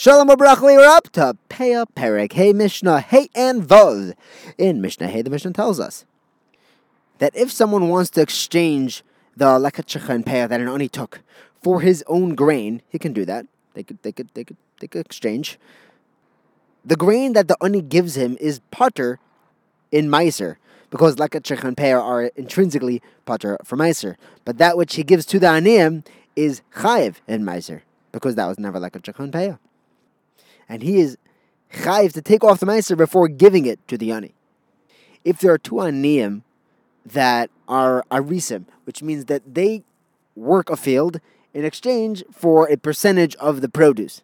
Shalom Abrach, we're up to Peah Perek, Hey Mishnah, Hey and Vov. In Mishnah Hey, the Mishnah tells us that if someone wants to exchange the lekach and Peah that an ani took for his own grain, he can do that. They could, they could, they could, they could exchange. The grain that the ani gives him is potter in Meiser, because lekach and Peah are intrinsically potter for Meiser. But that which he gives to the aniyim is chayiv in Meiser, because that was never lekach and Peah and he is chayiv to take off the meiser before giving it to the ani. If there are two aniyim that are arisim, which means that they work a field in exchange for a percentage of the produce.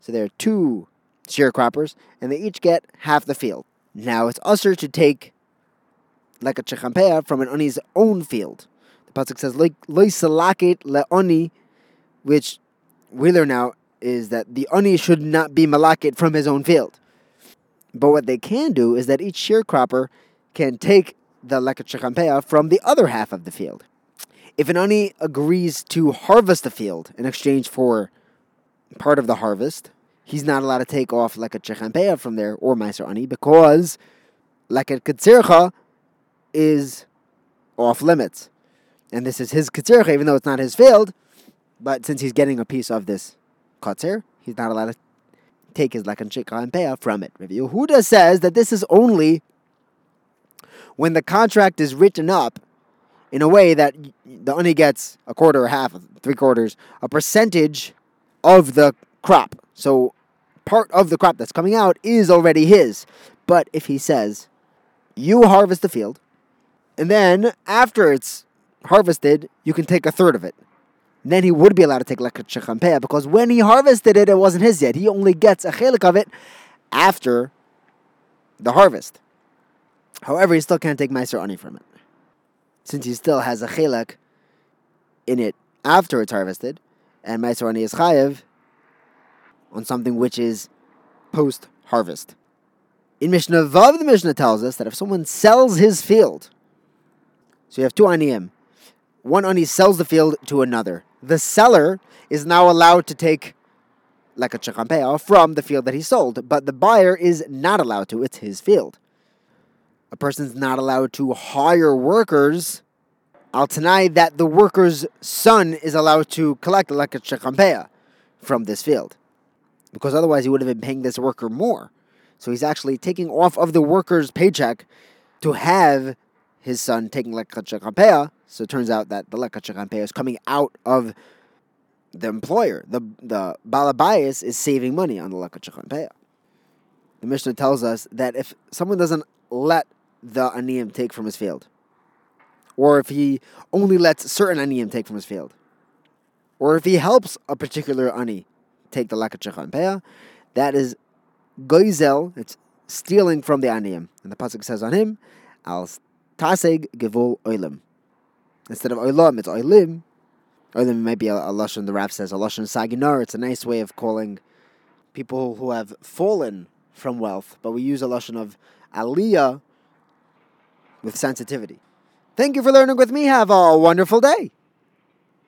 So there are two sharecroppers, and they each get half the field. Now it's usher to take like a chechampea from an oni's own field. The pasuk says loy salakit leoni, which we learn now is that the ani should not be malakit from his own field. But what they can do is that each sharecropper can take the lekat from the other half of the field. If an ani agrees to harvest the field in exchange for part of the harvest, he's not allowed to take off lekat from there or meiser ani because ketzircha is off limits. And this is his ketzircha, even though it's not his field, but since he's getting a piece of this he's not allowed to take his lekan shikha and payah from it. Rabbi Yehuda says that this is only when the contract is written up in a way that the only gets a quarter, a half, three quarters, a percentage of the crop. So part of the crop that's coming out is already his. But if he says, you harvest the field, and then after it's harvested, you can take a third of it then he would be allowed to take lekat shechampea because when he harvested it, it wasn't his yet. He only gets a chelik of it after the harvest. However, he still can't take meiser ani from it, since he still has a chelik in it after it's harvested, and meiser ani is chayev on something which is post harvest. In Mishnah Vav, the Mishnah tells us that if someone sells his field, so you have two aniyim, one ani sells the field to another the seller is now allowed to take like a champagne from the field that he sold, but the buyer is not allowed to. It's his field. A person's not allowed to hire workers. I'll deny that the worker's son is allowed to collect like a champagne from this field, because otherwise he would have been paying this worker more. So he's actually taking off of the worker's paycheck to have his son taking lekach So it turns out that the lekach is coming out of the employer. The the balabayas is saving money on the lekach The Mishnah tells us that if someone doesn't let the aniyim take from his field, or if he only lets certain aniyim take from his field, or if he helps a particular ani take the lekach that is goizel. It's stealing from the aniyim, and the pasuk says on him, "Al Taseg Gevul Oilim. Instead of Oilam, it's Oilim. Oilim might be a, a Lashon, the Rav says, a Lashon Sagi Nahor. It's a nice way of calling people who have fallen from wealth, but we use a Lashon of Aliyah with sensitivity. Thank you for learning with me. Have a wonderful day.